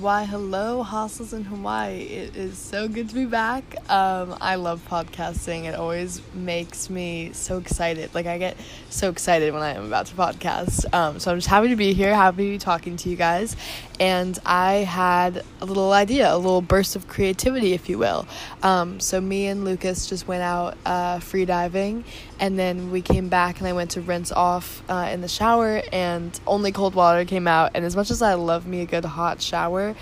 Why, hello, hostels in Hawaii. It is so good to be back. Um, I love podcasting. It always makes me so excited. Like, I get so excited when I am about to podcast. Um, so I'm just happy to be here, happy to be talking to you guys. And I had a little idea, a little burst of creativity, if you will. Um, so me and Lucas just went out uh, free diving, and then we came back and I went to rinse off uh, in the shower, and only cold water came out. And as much as I love me a good hot shower,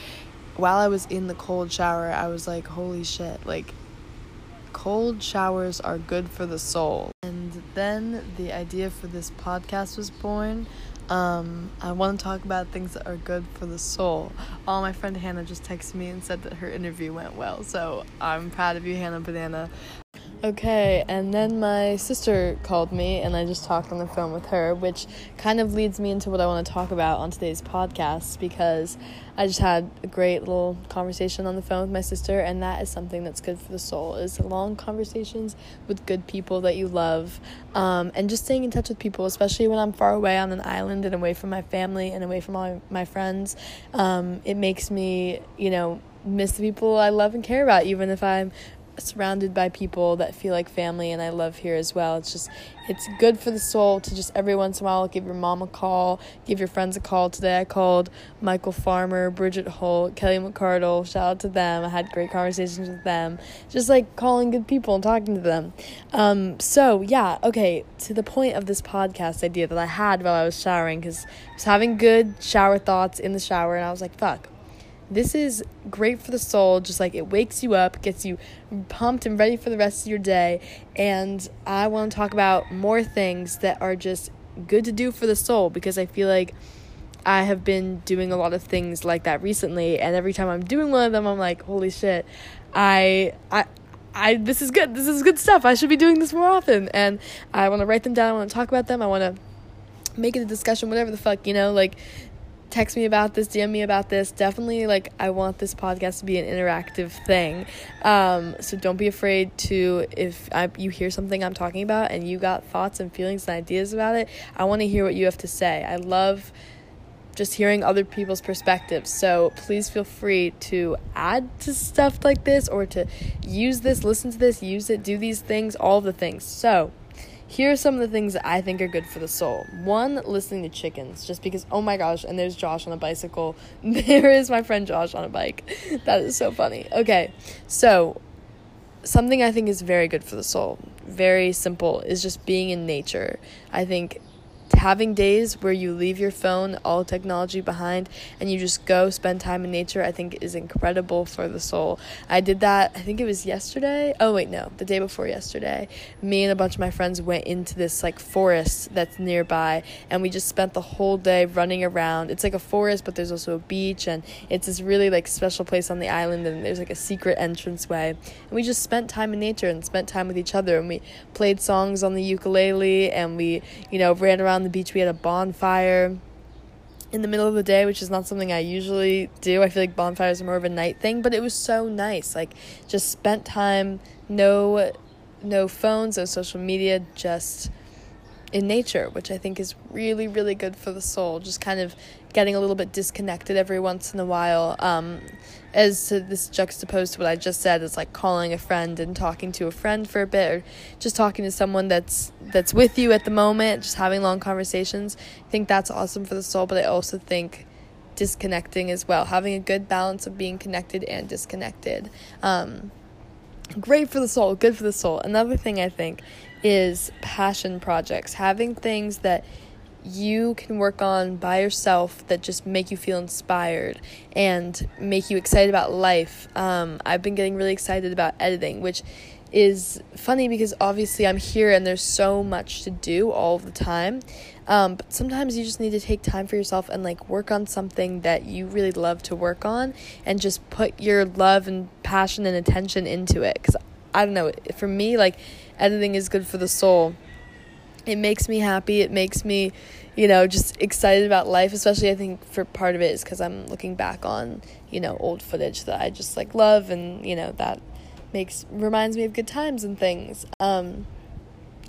while I was in the cold shower, I was like, holy shit, like, cold showers are good for the soul. And then the idea for this podcast was born. Um, I want to talk about things that are good for the soul. Oh, my friend Hannah just texted me and said that her interview went well, so I'm proud of you, Hannah Banana. Okay, and then my sister called me, and I just talked on the phone with her, which kind of leads me into what I want to talk about on today's podcast because I just had a great little conversation on the phone with my sister, and that is something that's good for the soul. Is long conversations with good people that you love, um, and just staying in touch with people, especially when I'm far away on an island and away from my family and away from all my friends. Um, it makes me, you know, miss the people I love and care about, even if I'm surrounded by people that feel like family and I love here as well. It's just it's good for the soul to just every once in a while give your mom a call, give your friends a call. Today I called Michael Farmer, Bridget Holt, Kelly McCardle. Shout out to them. I had great conversations with them. Just like calling good people and talking to them. Um, so yeah, okay, to the point of this podcast idea that I had while I was showering because I was having good shower thoughts in the shower and I was like, fuck this is great for the soul, just like it wakes you up, gets you pumped and ready for the rest of your day. And I want to talk about more things that are just good to do for the soul because I feel like I have been doing a lot of things like that recently and every time I'm doing one of them I'm like, holy shit, I I I this is good. This is good stuff. I should be doing this more often. And I want to write them down. I want to talk about them. I want to make it a discussion, whatever the fuck, you know, like text me about this, DM me about this. Definitely, like, I want this podcast to be an interactive thing. Um, so don't be afraid to, if I, you hear something I'm talking about and you got thoughts and feelings and ideas about it, I want to hear what you have to say. I love just hearing other people's perspectives. So please feel free to add to stuff like this or to use this, listen to this, use it, do these things, all the things. So, here are some of the things that I think are good for the soul. One, listening to chickens, just because, oh my gosh, and there's Josh on a bicycle. There is my friend Josh on a bike. That is so funny. Okay, so something I think is very good for the soul, very simple, is just being in nature. I think having days where you leave your phone, all technology behind, and you just go spend time in nature, I think is incredible for the soul. I did that, I think it was yesterday. Oh, wait, no, the day before yesterday. Me and a bunch of my friends went into this like forest that's nearby, and we just spent the whole day running around. It's like a forest, but there's also a beach, and it's this really like special place on the island, and there's like a secret entranceway. And we just spent time in nature and spent time with each other, and we played songs on the ukulele, and we, you know, ran around the beach. We had a bonfire in the middle of the day, which is not something I usually do. I feel like bonfires are more of a night thing, but it was so nice. Like just spent time, no no phones, no social media, just in nature, which I think is really, really good for the soul. Just kind of getting a little bit disconnected every once in a while. Um, as to this juxtaposed to what I just said, is like calling a friend and talking to a friend for a bit, or just talking to someone that's that's with you at the moment, just having long conversations. I think that's awesome for the soul, but I also think disconnecting as well, having a good balance of being connected and disconnected. Um, great for the soul, good for the soul. Another thing I think is passion projects, having things that you can work on by yourself that just make you feel inspired and make you excited about life. Um, I've been getting really excited about editing, which is funny because obviously I'm here and there's so much to do all the time. Um, but sometimes you just need to take time for yourself and like work on something that you really love to work on and just put your love and passion and attention into it. Because I don't know, for me, like editing is good for the soul it makes me happy. It makes me, you know, just excited about life. Especially, I think for part of it is because I'm looking back on, you know, old footage that I just like love, and you know that makes reminds me of good times and things. Um,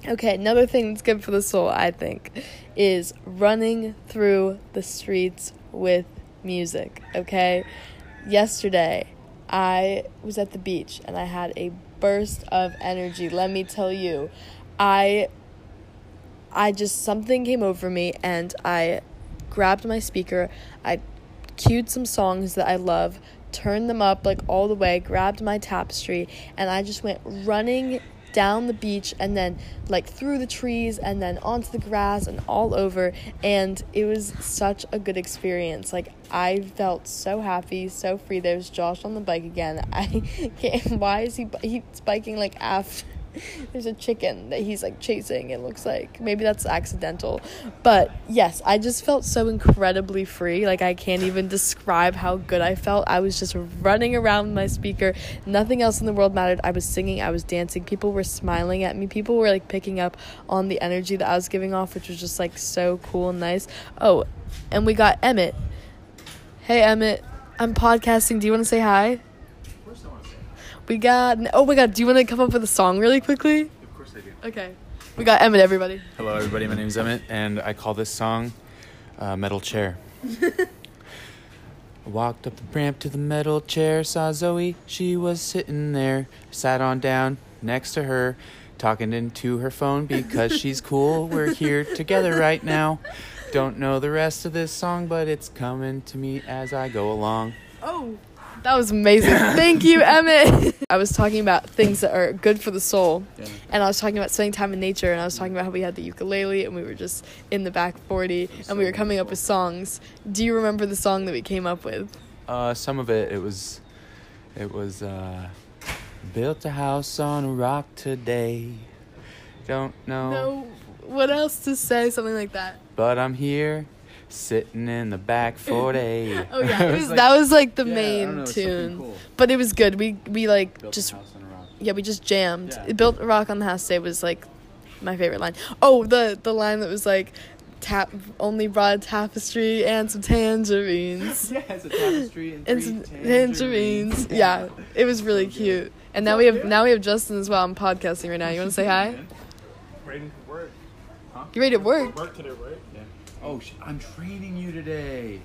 okay, another thing that's good for the soul, I think, is running through the streets with music, okay? Yesterday, I was at the beach and I had a burst of energy. Let me tell you, I I just something came over me and I grabbed my speaker. I cued some songs that I love, turned them up like all the way, grabbed my tapestry, and I just went running down the beach and then like through the trees and then onto the grass and all over. And it was such a good experience. Like i felt so happy so free. There's josh on the bike again. I can't why is he he's biking like after there's a chicken that he's like chasing it looks like. Maybe that's accidental. But yes i just felt so incredibly free. Like i can't even describe how good i felt. I was just running around my speaker. Nothing else in the world mattered. I was singing i was dancing. People were smiling at me. People were like picking up on the energy that i was giving off which was just like so cool and nice. Oh and we got emmett. Hey emmett. I'm podcasting. Do you want to say hi we got. Oh my god, do you want to come up with a song really quickly? Of course I do. Okay. We got Emmett, everybody. Hello, everybody. My name is Emmett, and I call this song uh, Metal Chair. I walked up the ramp to the metal chair, saw Zoe, she was sitting there. Sat on down next to her, talking into her phone because she's cool. We're here together right now. Don't know the rest of this song, but it's coming to me as I go along. Oh. That was amazing. Thank you, Emmett. I was talking about things that are good for the soul. Yeah. And I was talking about spending time in nature and I was talking about how we had the ukulele and we were just in the back 40 and we were coming up with songs. Do you remember the song that we came up with? Uh, some of it, it was, it was, uh, built a house on a rock today. Don't know, No. What else to say? Something like that. but I'm here, sitting in the back 40. Oh yeah, it was, like- that was like the Yeah, main know, tune. cool. But it was good. We we like Built just house on a rock. yeah, we just jammed. Yeah. It built a rock on the house day was like my favorite line. Oh, the the line that was like tap only brought a tapestry and some tangerines. Yeah, it's a tapestry and, and three some tangerines. tangerines. Yeah, it was really So cute. And now we have now we have Justin as well. I'm podcasting right now. You want to say hi? Ready for work. Huh? You ready to work? Work today, right? Yeah. Oh, sh- I'm training you today.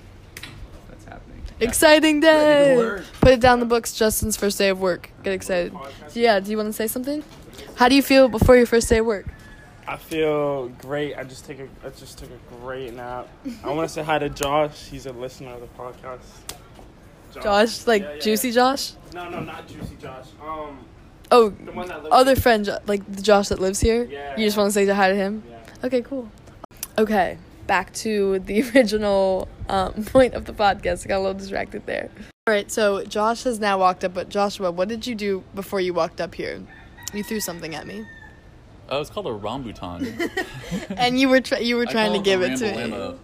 That's happening. Exciting day. Put it down the books. Justin's first day of work. Get excited. Yeah. Do you want to say something? How do you feel before your first day of work? I feel great. I just take a I just took a great nap. I want to say hi to Josh. He's a listener of the podcast. Josh, Josh like Yeah, yeah, Juicy yeah. Josh? No, no, not Juicy Josh. Um, Oh, the one that lives other friend, like the Josh that lives here. Yeah. You just want to say hi to him? Yeah. Okay, cool. Okay, back to the original um, point of the podcast. I got a little distracted there. All right, so Josh has now walked up, but Joshua, what did you do before you walked up here? You threw something at me, Oh, it's called a rambutan. and you were try- you were trying to call give it to me.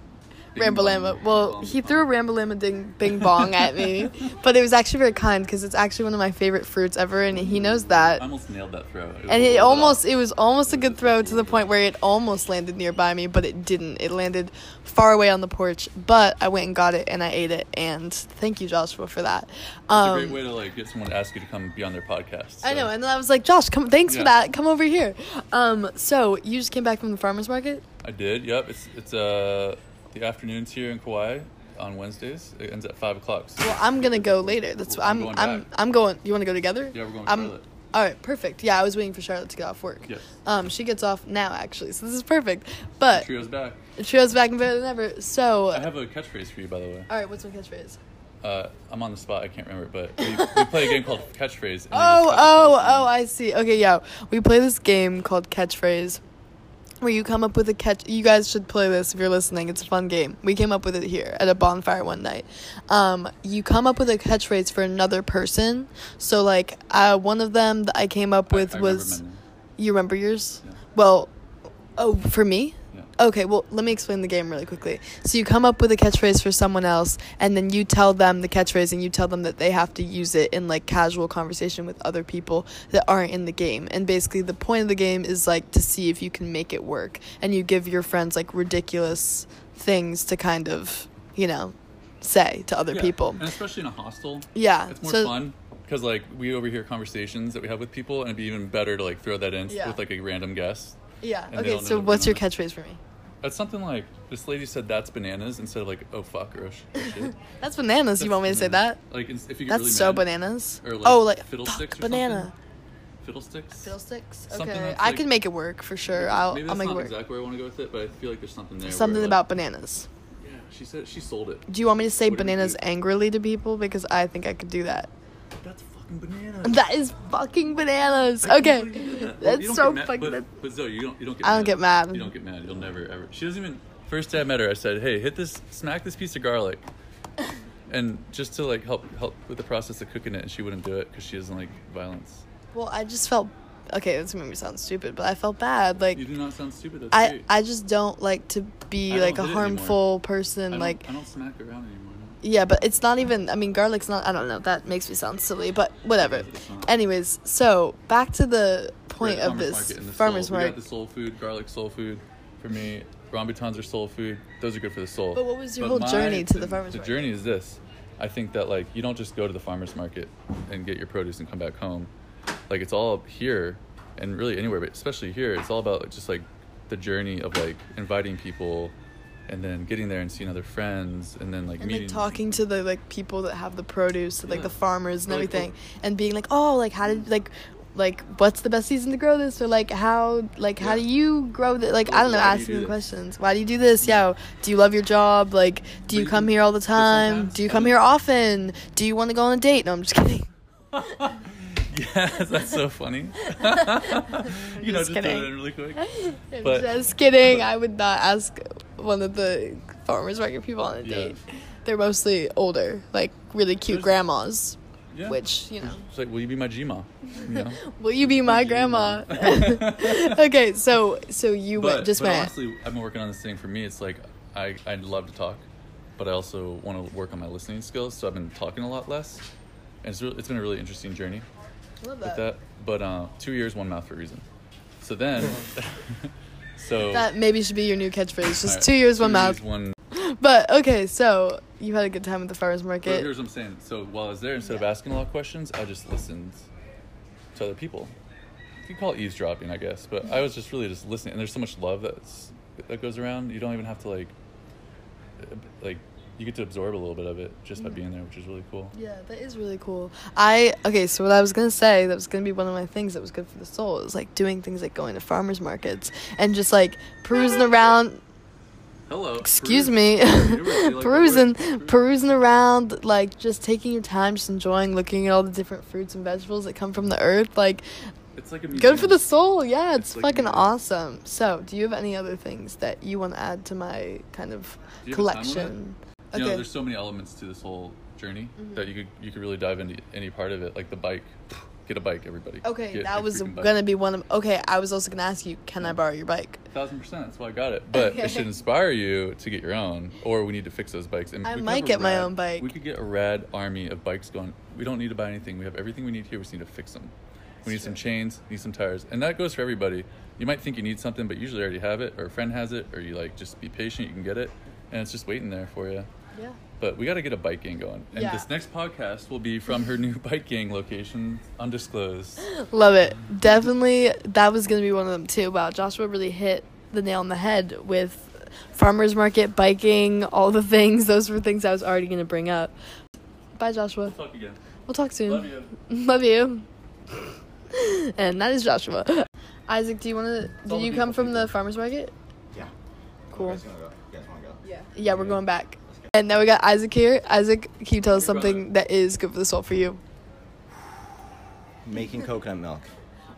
Rambalama. Bing Rambalama. bong. Well, he threw a Rambalama ding bing bong at me, but it was actually very kind because it's actually one of my favorite fruits ever, and he knows that. I almost nailed that throw. It And it almost it was almost a good throw to the point where it almost landed nearby me, but it didn't. It landed far away on the porch, but I went and got it and I ate it. And thank you, Joshua, for that. It's a Um, great way to like get someone to ask you to come be on their podcast. I know, and then I was like, Josh, come. Thanks for that. Come over here. Um, so you just came back from the farmers market. I did. Yep. It's it's uh the afternoons here in Kauai on Wednesdays. It ends at five o'clock. So Well, I'm gonna go later. That's We're I'm going I'm back. I'm going. You want to go together? yeah, we're going to I'm- Charlotte. All right, perfect. Yeah, I was waiting for Charlotte to get off work. Yes. Um, she gets off now actually, so this is perfect. But Trio's back. Trio's back and better than ever. So, I have a catchphrase for you, by the way. all right, what's my catchphrase? Uh, I'm on the spot. I can't remember, but we, we play a game called catchphrase. Oh, oh, oh. I see. Okay, yeah. We play this game called Catchphrase where you come up with a catch. You guys should play this if you're listening. It's a fun game. We came up with it here at a bonfire one night. Um, you come up with a catchphrase for another person. So, like, uh, one of them that I came up with I remember was. name. You remember yours? Yeah. Well, oh, for me? Okay, well, let me explain the game really quickly. So you come up with a catchphrase for someone else, and then you tell them the catchphrase, and you tell them that they have to use it in like casual conversation with other people that aren't in the game. And basically, the point of the game is like to see if you can make it work, and you give your friends like ridiculous things to kind of, you know, say to other Yeah, people. and especially in a hostel. Yeah, It's more so- fun because like we overhear conversations that we have with people, and it'd be even better to like throw that in Yeah. with like a random guest. Yeah. And Okay. So what's your catchphrase for me? That's something like this lady said that's bananas instead of like oh fuck or oh, shit. That's bananas. you want me to say that? Like if you get That's really so mad, bananas. Or like oh, like fiddlesticks fuck, or banana. something. Fiddlesticks. Fiddlesticks. Okay, that's I can make it work for sure. I'll, Maybe I'll that's make it not work. exactly where I want to go with it, but I feel like there's something there. where, Something like- about bananas. Yeah, she said she sold it. Do you want me to say What bananas angrily to people because I think I could do that? That's fucking bananas. That is fucking bananas. I Okay, believe you did that. That's so mad- fucking. But, but Zoe, you don't. You don't get. I don't mad. get mad. You don't get mad. You'll never ever. She doesn't even. First day I met her, I said, "Hey, hit this, smack this piece of garlic," and just to like help help with the process of cooking it, and she wouldn't do it because she doesn't like violence. Well, I just felt. Okay, this made me sound stupid, but I felt bad. Like You do not sound stupid. That's I, great. I just don't like to be like a don't hit it anymore. harmful person. don't, Like I don't smack around anymore. Yeah, but it's not even. I mean, garlic's not. I don't know. That makes me sound silly, but whatever. Anyways, so back to the point of this market the farmers soul. We got market. the soul food, garlic soul food. For me, rambutans are soul food. Those are good for the soul. But what was your But whole journey to the farmer's The market? The journey is this. I think that like you don't just go to the farmer's market and get your produce and come back home. Like it's all here and really anywhere, but especially here, it's all about just like the journey of like inviting people and then getting there and seeing other friends and then like And meeting like talking to the like people that have the produce, like Yeah. the farmers and Really everything, cool. and being like, oh, like how did like. Like what's the best season to grow this, or like how like how Yeah. do you grow that? Like I don't know, asking do questions. Why do you do this? Yeah. Do you love your job? Like, do you you come here all the time? Do you come here often? Do you want to go on a date? No, I'm just kidding. yes, that's so funny. you know, just just kidding. throw really quick. But- just kidding. I would not ask one of the farmers market people on a Yeah. date. They're mostly older, like really cute There's- grandmas. Yeah. Which you know, It's like, will you be my Gma? You know? will you be my grandma? Okay, so so you but, went just but went. honestly, I've been working on this thing. For me, it's like I I love to talk, but I also want to work on my listening skills. So I've been talking a lot less, and it's really, it's been a really interesting journey Love that. that. But uh, two years, one mouth for a reason. So then, so That maybe should be your new catchphrase. Just alright, two years, one two mouth. one. But okay, so you had a good time at the farmers But market. here's what I'm saying. So while I was there, instead of asking a lot of questions, I just listened to other people. You could call it eavesdropping, I guess. But I was just really just listening, and there's so much love that's that goes around. You don't even have to like, like, you get to absorb a little bit of it just by being there, which is really cool. Yeah, that is really cool. I okay, so what I was gonna say that was gonna be one of my things that was good for the soul is like doing things like going to farmers markets and just like perusing around. Hello. Excuse me, You were- you like perusing, perusing around, like just taking your time, just enjoying looking at all the different fruits and vegetables that come from the earth. Like It's like a good for the soul. Yeah, it's, It's like fucking awesome. So, do you have any other things that you want to add to my kind of Do you have a collection? You know, there's so many elements to this whole journey Mm-hmm. that you could you could really dive into any part of it, like the bike. Get a bike, everybody. Okay, Get that was gonna be one of. Okay, I was also gonna ask you, can I borrow your bike? thousand percent. That's why I got it. But Okay. it should inspire you to get your own, or we need to fix those bikes. And I might get my own bike. We could get a rad army of bikes going. We don't need to buy anything. We have everything we need here. We just need to fix them. We need some chains, need some tires, and that goes for everybody. You might think you need something, but usually already have it, or a friend has it, or you like just be patient. You can get it, and it's just waiting there for you. Yeah. But we got to get a bike gang going. And Yeah. this next podcast will be from her new bike gang location, undisclosed. Love it. Definitely, that was gonna be one of them too. Wow, Joshua really hit the nail on the head with farmers market, biking, all the things. Those were things I was already gonna bring up. Bye, Joshua. Talk again. We'll talk soon. Love you. Love you. and that is Joshua. Isaac, do you want to? Did you come beautiful from the farmers market? Yeah. Cool. You guys go? You guys wanna go? Yeah. Yeah, we're going back. And now we got Isaac here. Isaac, can you tell us Your brother. something that is good for the soul for you? Making coconut milk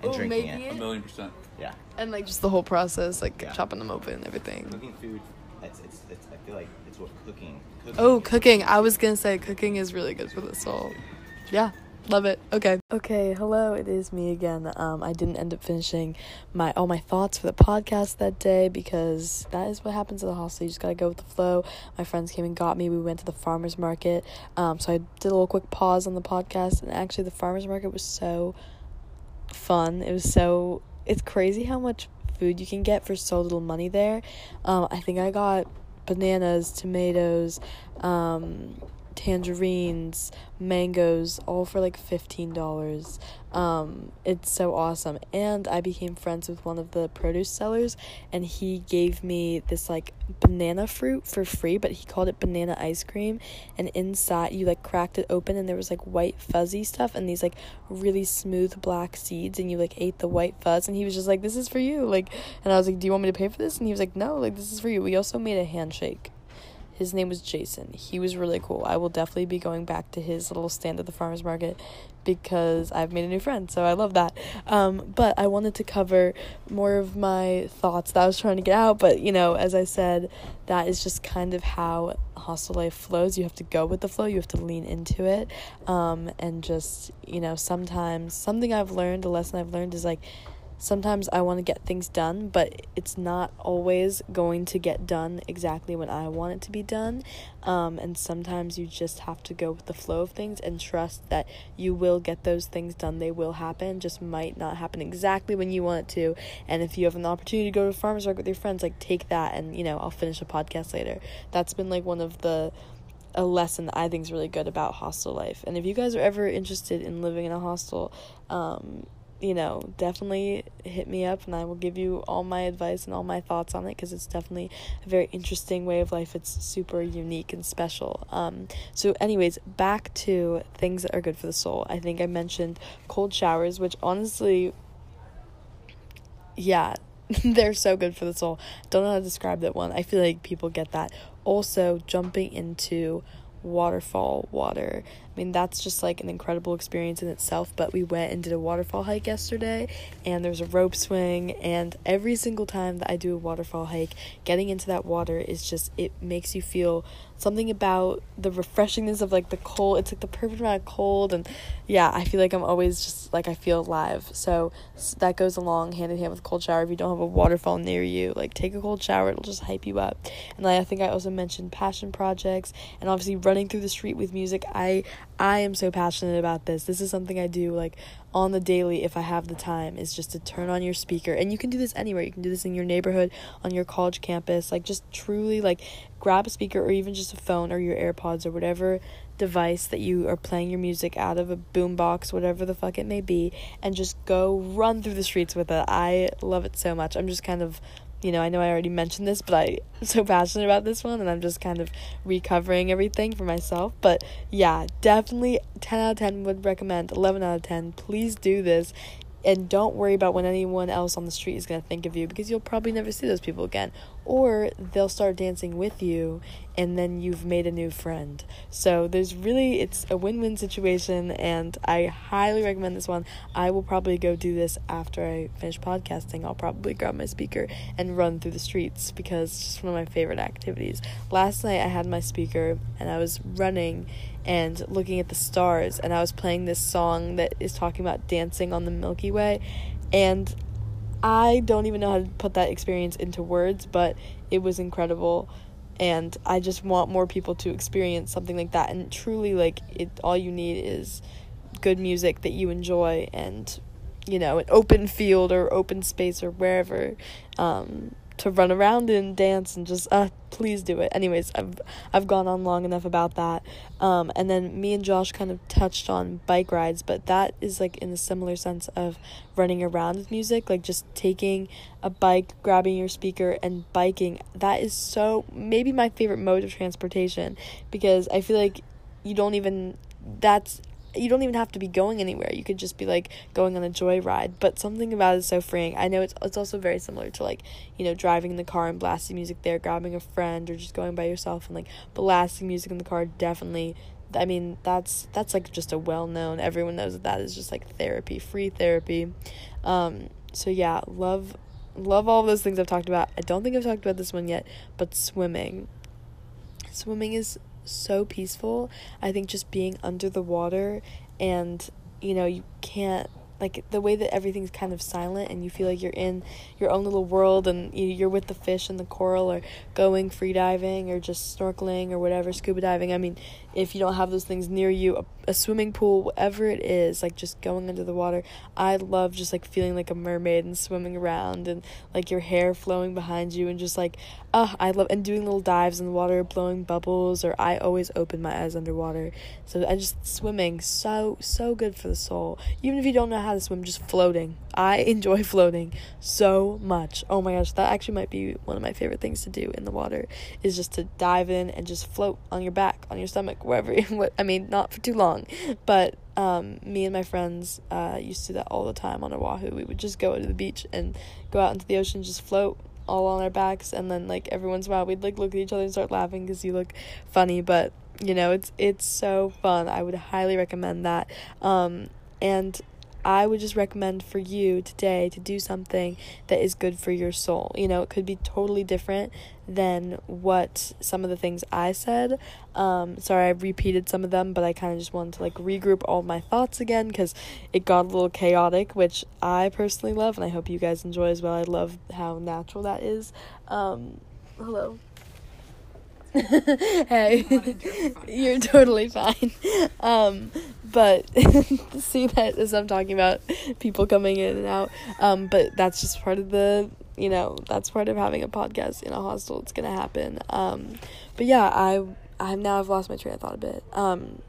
and Oh, drinking making it. A million percent. Yeah. And like just the whole process, like Yeah. chopping them open and everything. Cooking food. It's, it's, it's, I feel like it's what cooking. cooking Oh, cooking. I was gonna say cooking is really good for the soul. Yeah, love it. Okay. Okay, hello, it is me again. Um, I didn't end up finishing my all my thoughts for the podcast that day because that is what happens at the hostel. You just gotta go with the flow. My friends came and got me. We went to the farmers market. Um, so I did a little quick pause on the podcast, and actually, the farmers market was so fun. It was so. It's crazy how much food you can get for so little money there. Um, I think I got bananas, tomatoes, um, tangerines, mangoes, all for like $15. Um, it's so awesome. And I became friends with one of the produce sellers, and he gave me this like banana fruit for free, but he called it banana ice cream. And inside, you like cracked it open, and there was like white fuzzy stuff and these like really smooth black seeds, and you like ate the white fuzz. And he was just like, This is for you. Like, and I was like, Do you want me to pay for this? And he was like, No, like, this is for you. We also made a handshake. His name was Jason. He was really cool. I will definitely be going back to his little stand at the farmer's market because I've made a new friend, so I love that. Um, but I wanted to cover more of my thoughts that I was trying to get out, but you know, as I said, that is just kind of how hostel life flows. You have to go with the flow, you have to lean into it, um, and just, you know, sometimes something I've learned, a lesson I've learned is like, sometimes I want to get things done, but it's not always going to get done exactly when I want it to be done. Um, and sometimes you just have to go with the flow of things and trust that you will get those things done. They will happen, just might not happen exactly when you want it to. And if you have an opportunity to go to a farmer's market with your friends, like take that and, you know, I'll finish a podcast later. That's been like one of the a lesson that I think is really good about hostel life. And if you guys are ever interested in living in a hostel, um, you know, definitely hit me up and I will give you all my advice and all my thoughts on it because it's definitely a very interesting way of life. It's super unique and special. Um, so, anyways, back to things that are good for the soul. I think I mentioned cold showers, which honestly, yeah, they're so good for the soul. Don't know how to describe that one. I feel like people get that. Also, jumping into waterfall water. I mean, that's just like an incredible experience in itself. But we went and did a waterfall hike yesterday, and there's a rope swing. And every single time that I do a waterfall hike, getting into that water is just, it makes you feel something about the refreshingness of like the cold. It's like the perfect amount of cold. And yeah, I feel like I'm always just like I feel alive. So that goes along hand in hand with cold shower. If you don't have a waterfall near you, like take a cold shower, it'll just hype you up. And I think I also mentioned passion projects and obviously running through the street with music. I I am so passionate about this. This is something I do like on the daily if I have the time is just to turn on your speaker. And you can do this anywhere. You can do this in your neighborhood, on your college campus. Like just truly like grab a speaker or even just a phone or your AirPods or whatever device that you are playing your music out of a boombox, whatever the fuck it may be, and just go run through the streets with it. I love it so much. I'm just kind of you know, I know I already mentioned this, but I'm so passionate about this one and I'm just kind of recovering everything for myself. But yeah, definitely 10 out of 10 would recommend, 11 out of 10. Please do this and don't worry about when anyone else on the street is going to think of you because you'll probably never see those people again. Or they'll start dancing with you and then you've made a new friend. So there's really it's a win-win situation and i highly recommend this one. I will probably go do this after i finish podcasting. I'll probably grab my speaker and run through the streets because it's just one of my favorite activities. Last night i had my speaker and i was running and looking at the stars and I was playing this song that is talking about dancing on the Milky Way and I don't even know how to put that experience into words but it was incredible and I just want more people to experience something like that and truly like it all you need is good music that you enjoy and you know an open field or open space or wherever um, to run around and dance and just uh please do it. Anyways, I've I've gone on long enough about that. Um and then me and Josh kind of touched on bike rides, but that is like in a similar sense of running around with music, like just taking a bike, grabbing your speaker and biking. That is so maybe my favorite mode of transportation because I feel like you don't even that's you don't even have to be going anywhere. You could just be like going on a joyride. But something about it is so freeing. I know it's it's also very similar to like, you know, driving in the car and blasting music there, grabbing a friend or just going by yourself and like blasting music in the car definitely I mean, that's that's like just a well known everyone knows that that is just like therapy, free therapy. Um so yeah, love love all those things I've talked about. I don't think I've talked about this one yet, but swimming. Swimming is so peaceful. I think just being under the water and you know, you can't like the way that everything's kind of silent and you feel like you're in your own little world and you're with the fish and the coral or going free diving or just snorkeling or whatever scuba diving i mean if you don't have those things near you, a, a swimming pool, whatever it is, like just going under the water. I love just like feeling like a mermaid and swimming around and like your hair flowing behind you and just like, uh, I love and doing little dives in the water, blowing bubbles, or I always open my eyes underwater. So I just swimming so so good for the soul. Even if you don't know how to swim, just floating. I enjoy floating so much. Oh my gosh, that actually might be one of my favorite things to do in the water is just to dive in and just float on your back, on your stomach, wherever. I mean, not for too long, but um, me and my friends uh, used to do that all the time on Oahu. We would just go to the beach and go out into the ocean, just float all on our backs, and then like every once in a while we'd like look at each other and start laughing because you look funny, but you know it's it's so fun. I would highly recommend that. Um, and I would just recommend for you today to do something that is good for your soul. You know, it could be totally different than what some of the things I said. Um, sorry, I repeated some of them, but I kind of just wanted to like regroup all my thoughts again because it got a little chaotic, which I personally love, and I hope you guys enjoy as well. I love how natural that is. Um, hello. Hey, you're totally fine. Um, but see that as I'm talking about people coming in and out. Um, but that's just part of the, you know, that's part of having a podcast in a hostel. It's gonna happen. Um, but yeah, I, I'm now I've lost my train of thought a bit. Um,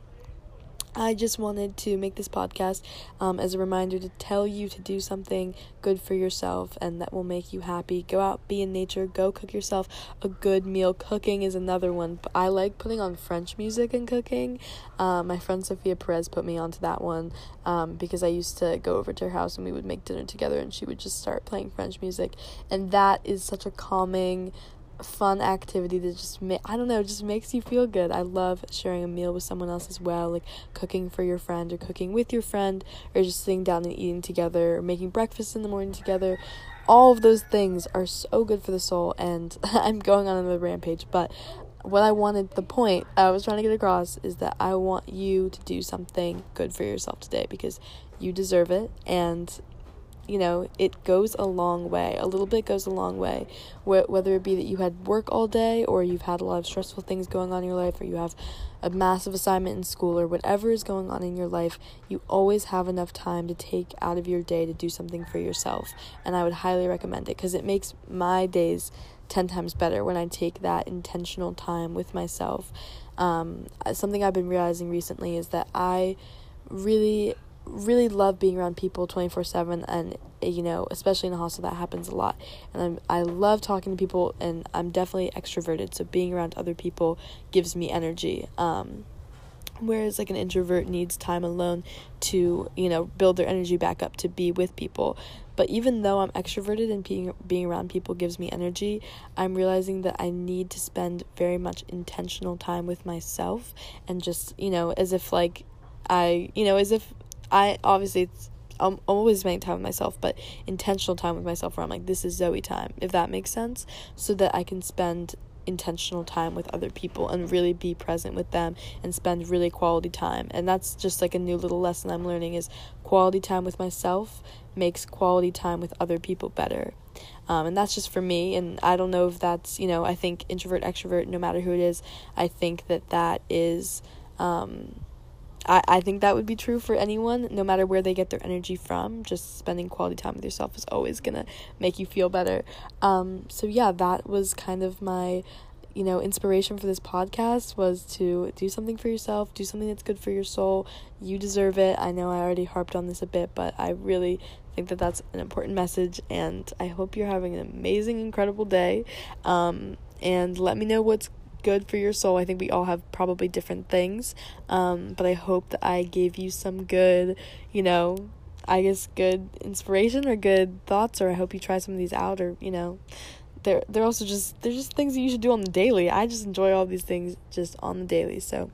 I just wanted to make this podcast um, as a reminder to tell you to do something good for yourself and that will make you happy. Go out, be in nature, go cook yourself a good meal. Cooking is another one. I like putting on French music and cooking. Um, my friend Sophia Perez put me onto that one um, because I used to go over to her house and we would make dinner together and she would just start playing French music. And that is such a calming, fun activity that just ma- I don't know just makes you feel good. I love sharing a meal with someone else as well, like cooking for your friend or cooking with your friend or just sitting down and eating together or making breakfast in the morning together. All of those things are so good for the soul and I'm going on another rampage, but what I wanted the point I was trying to get across is that I want you to do something good for yourself today because you deserve it and you know, it goes a long way. A little bit goes a long way. Wh- whether it be that you had work all day, or you've had a lot of stressful things going on in your life, or you have a massive assignment in school, or whatever is going on in your life, you always have enough time to take out of your day to do something for yourself. And I would highly recommend it because it makes my days 10 times better when I take that intentional time with myself. Um, something I've been realizing recently is that I really really love being around people 24/7 and you know especially in a hostel that happens a lot. And I'm, I love talking to people and I'm definitely extroverted so being around other people gives me energy um, whereas like an introvert needs time alone to you know build their energy back up to be with people. But even though I'm extroverted and being being around people gives me energy, I'm realizing that I need to spend very much intentional time with myself and just, you know, as if like I, you know, as if I obviously it's I'm always spending time with myself, but intentional time with myself where I'm like, this is Zoe time, if that makes sense, so that I can spend intentional time with other people and really be present with them and spend really quality time. And that's just like a new little lesson I'm learning is quality time with myself makes quality time with other people better. Um, and that's just for me. And I don't know if that's, you know, I think introvert, extrovert, no matter who it is, I think that that is. Um, I, I think that would be true for anyone, no matter where they get their energy from. Just spending quality time with yourself is always gonna make you feel better. Um, so yeah, that was kind of my you know inspiration for this podcast was to do something for yourself do something that's good for your soul you deserve it i know i already harped on this a bit but i really think that that's an important message and i hope you're having an amazing incredible day um, and let me know what's good for your soul. I think we all have probably different things. Um, but I hope that I gave you some good, you know, I guess good inspiration or good thoughts or I hope you try some of these out or, you know, they're they're also just they're just things that you should do on the daily. I just enjoy all these things just on the daily. So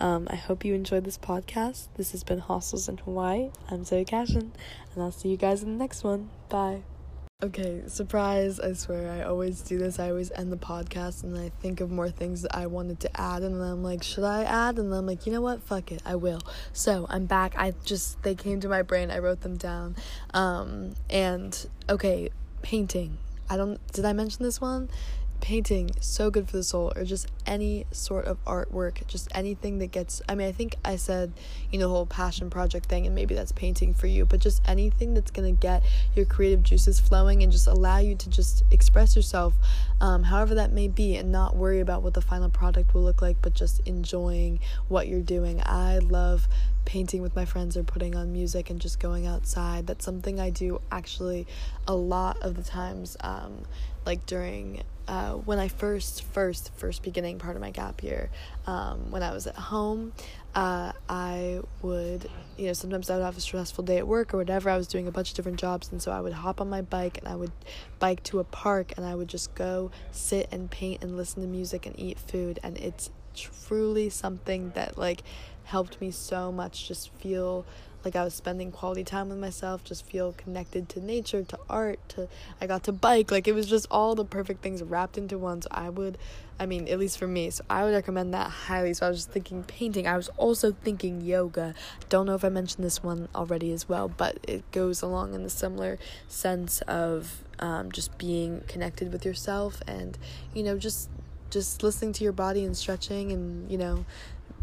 um, I hope you enjoyed this podcast. This has been Hostels in Hawaii. I'm Zoe Cashin, and I'll see you guys in the next one. Bye. Okay, surprise. I swear I always do this. I always end the podcast and I think of more things that I wanted to add and then I'm like, should I add? And then I'm like, you know what? Fuck it. I will. So, I'm back. I just they came to my brain. I wrote them down. Um and okay, painting. I don't did I mention this one? Painting so good for the soul or just any sort of artwork just anything that gets i mean i think i said you know the whole passion project thing and maybe that's painting for you but just anything that's going to get your creative juices flowing and just allow you to just express yourself um, however that may be and not worry about what the final product will look like but just enjoying what you're doing. I love painting with my friends or putting on music and just going outside. That's something i do actually a lot of the times um, like during uh, when I first, first, first beginning part of my gap year, um, when I was at home, uh, I would, you know, sometimes I would have a stressful day at work or whatever. I was doing a bunch of different jobs, and so I would hop on my bike and I would bike to a park and I would just go sit and paint and listen to music and eat food. And it's truly something that, like, helped me so much just feel like I was spending quality time with myself, just feel connected to nature, to art, to I got to bike. Like it was just all the perfect things wrapped into one. So I would I mean, at least for me, so I would recommend that highly. So I was just thinking painting. I was also thinking yoga. Don't know if I mentioned this one already as well, but it goes along in the similar sense of um, just being connected with yourself and, you know, just just listening to your body and stretching and, you know,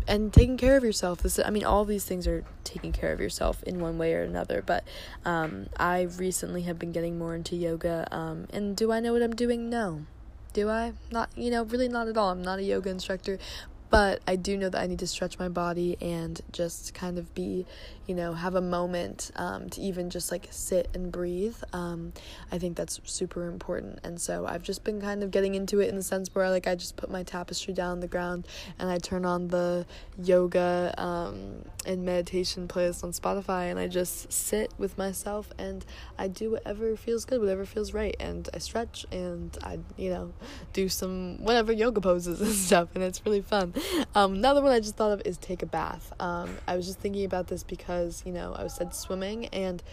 and taking care of yourself. This, I mean, all these things are taking care of yourself in one way or another. But um, I recently have been getting more into yoga. Um, and do I know what I'm doing? No. Do I? Not, you know, really not at all. I'm not a yoga instructor, but I do know that I need to stretch my body and just kind of be, you know, have a moment um, to even just like sit and breathe. Um, I think that's super important. And so I've just been kind of getting into it in the sense where like I just put my tapestry down on the ground and I turn on the yoga um, and meditation playlist on Spotify and I just sit with myself and I do whatever feels good, whatever feels right. And I stretch and I, you know, do some whatever yoga poses and stuff. And it's really fun. Um, another one I just thought of is take a bath. Um, I was just thinking about this because, you know, I was said swimming and,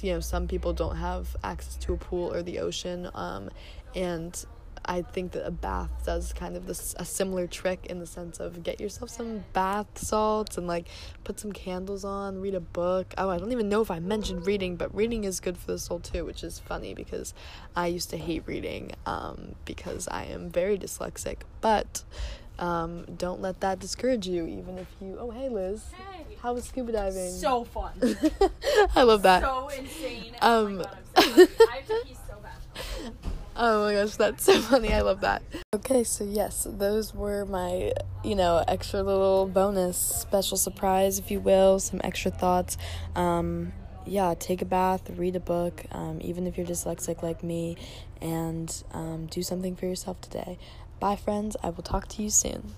you know, some people don't have access to a pool or the ocean. Um, and I think that a bath does kind of this a similar trick in the sense of get yourself some bath salts and like put some candles on, read a book. Oh, I don't even know if I mentioned reading, but reading is good for the soul too, which is funny because I used to hate reading um, because I am very dyslexic. But um, don't let that discourage you, even if you. Oh, hey, Liz. Hey. How was scuba diving? So fun. I love that. So insane. Um, oh my god, I'm so have to pee so bad. Oh my gosh, that's so funny. I love that. Okay, so yes, those were my, you know, extra little bonus, special surprise, if you will, some extra thoughts. Um, yeah, take a bath, read a book, um, even if you're dyslexic like me, and um, do something for yourself today. Bye, friends. I will talk to you soon.